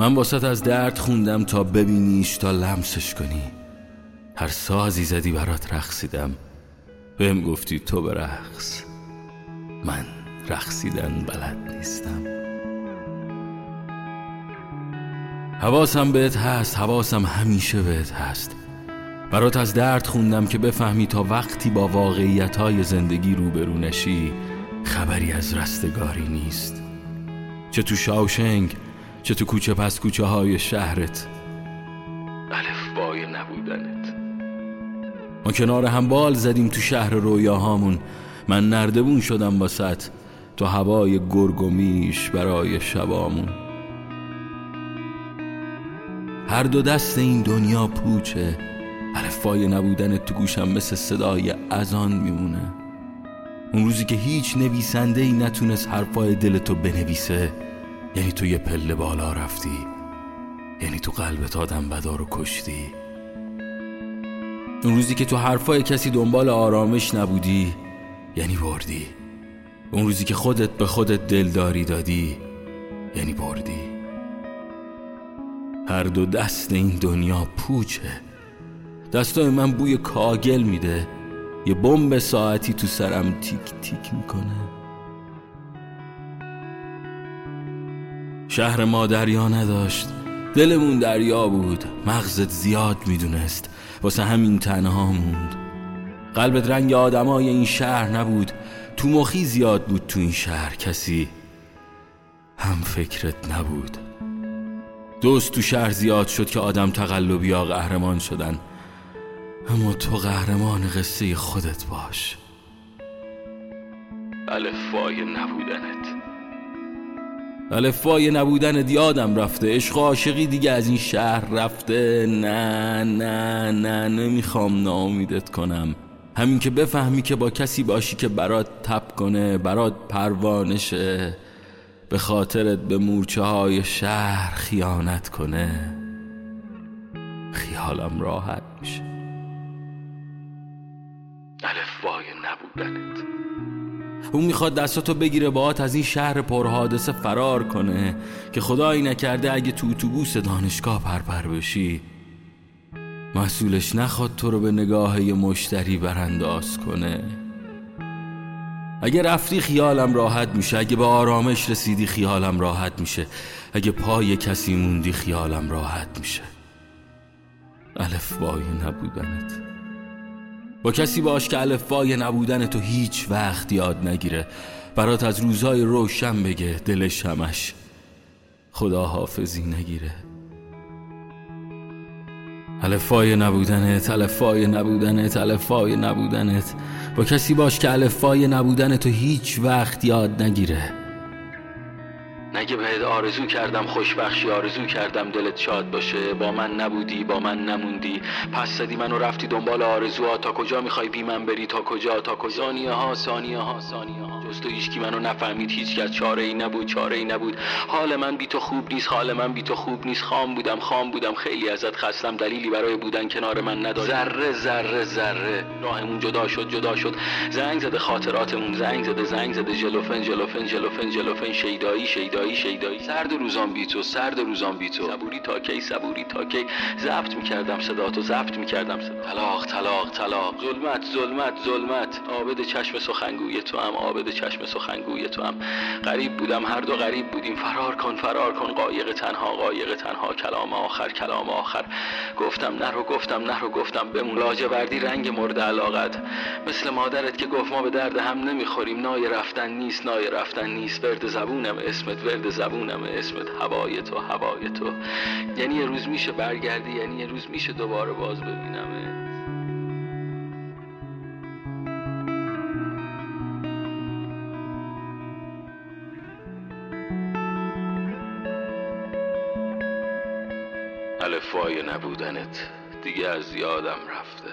من باست از درد خوندم تا ببینیش تا لمسش کنی. هر سازی زدی برات رقصیدم. بهم گفتی تو برقص. من رقصیدن بلد نیستم. حواسم بهت هست حواسم همیشه بهت هست. برات از درد خوندم که بفهمی تا وقتی با واقعیت های زندگی روبرو نشی خبری از رستگاری نیست. چه تو شاوشنگ چه تو کوچه پس کوچه های شهرت. الفبای نبودنت. ما کنار هم بال زدیم تو شهر رویاهامون. من نردبون شدم با ست تو هوای گرگ و میش برای شبامون. هر دو دست این دنیا پوچه. الفای نبودن تو گوشم مثل صدای اذان میمونه. اون روزی که هیچ نویسنده ای نتونست حرفای دلتو بنویسه یعنی تو یه پله بالا رفتی یعنی تو قلبت آدم بدارو کشتی. اون روزی که تو حرفای کسی دنبال آرامش نبودی یعنی بردی. اون روزی که خودت به خودت دلداری دادی یعنی بردی. هر دو دست این دنیا پوچه. دستای من بوی کاگل میده. یه بمب ساعتی تو سرم تیک تیک می‌کنه. شهر ما دریا نداشت. دلمون دریا بود. مغزت زیاد می‌دونست. واسه همین تنها موند. قلبت رنگ آدمای این شهر نبود. تو مخی زیاد بود تو این شهر. کسی هم فکرت نبود. دوست تو شهر زیاد شد که آدم تقلبی ها قهرمان شدن. اما تو قهرمان قصه خودت باش. الفای نبودنت. الفای نبودنت یادم رفته. عشق و عاشقی دیگه از این شهر رفته. نه نه نه نمی‌خوام ناامیدت کنم. همین که بفهمی که با کسی باشی که برات تب کنه برات پروانشه. به خاطرت به مورچه های شهر خیانت کنه. خیالم راحت میشه. الفبای نبودنت. اون می‌خواد دستاتو بگیره باهات از این شهر پرحادثه فرار کنه که خدایی نکرده اگه تو اتوبوس دانشگاه پرپر بشی. مسئولش نخواد تو رو به نگاه یه مشتری برانداز کنه. اگه رفتی خیالم راحت میشه اگه به آرامش رسیدی خیالم راحت میشه. اگه پای کسی موندی خیالم راحت میشه. الفبای نبودنت. با کسی باش که الفای نبودن تو هیچ وقت یاد نگیره. برات از روزای روشن بگه دلش همش خدا حافظی نگیره. الفای نبودنت الفای نبودنت الفای نبودنت. با کسی باش که الفای نبودن تو هیچ وقت یاد نگیره. نگه بهت آرزو کردم خوشبخشی آرزو کردم دلت شاد باشه. با من نبودی با من نموندی. پس زدی منو رفتی دنبال آرزوها. تا کجا می‌خوای بی من بری؟ تا کجا؟ تا کجا؟ ثانیه ها ثانیه ها ثانیه ها جز تو هیچکی منو نفهمید. هیچ کس چاره ای نبود چاره ای نبود. حال من بی تو خوب نیست حال من بی تو خوب نیست. خام بودم خام بودم. خیلی ازت خستم. دلیلی برای بودن کنار من نداشت. ذره ذره ذره. راهمون جدا شد جدا شد. زنگ زده خاطراتمون. زنگ زده زنگ زده. جلوفن جلوفن جلوفن جلوفن. شیدایی شیدایی شیدایی. سرد روزان بی تو سرد روزان بی تو صبوری تا کی صبوری تا کی. ضبط می‌کردم صدا تو ضبط می‌کردم صدا طلاق طلاق طلاق. ظلمت ظلمت ظلمت. آبد چشم سخنگوی تو هم آبد چشم سخنگوی تو هم غریب بودم هر دو غریب بودیم. فرار کن فرار کن. قایق تنها قایق تنها. کلام آخر کلام آخر. گفتم نرو گفتم نرو گفتم. بمون. لاجوردی رنگ مورد علاقت. مثل مادرت که گفت ما به درد هم نمی‌خوریم. نای رفتن نیست نای رفتن نیست. ورد زبونم اسمت ورد زبونم اسمت. هوای تو هوای تو. یعنی یه روز میشه برگردی یعنی یه روز میشه دوباره باز ببینم الفای نبودنت دیگه از یادم رفته.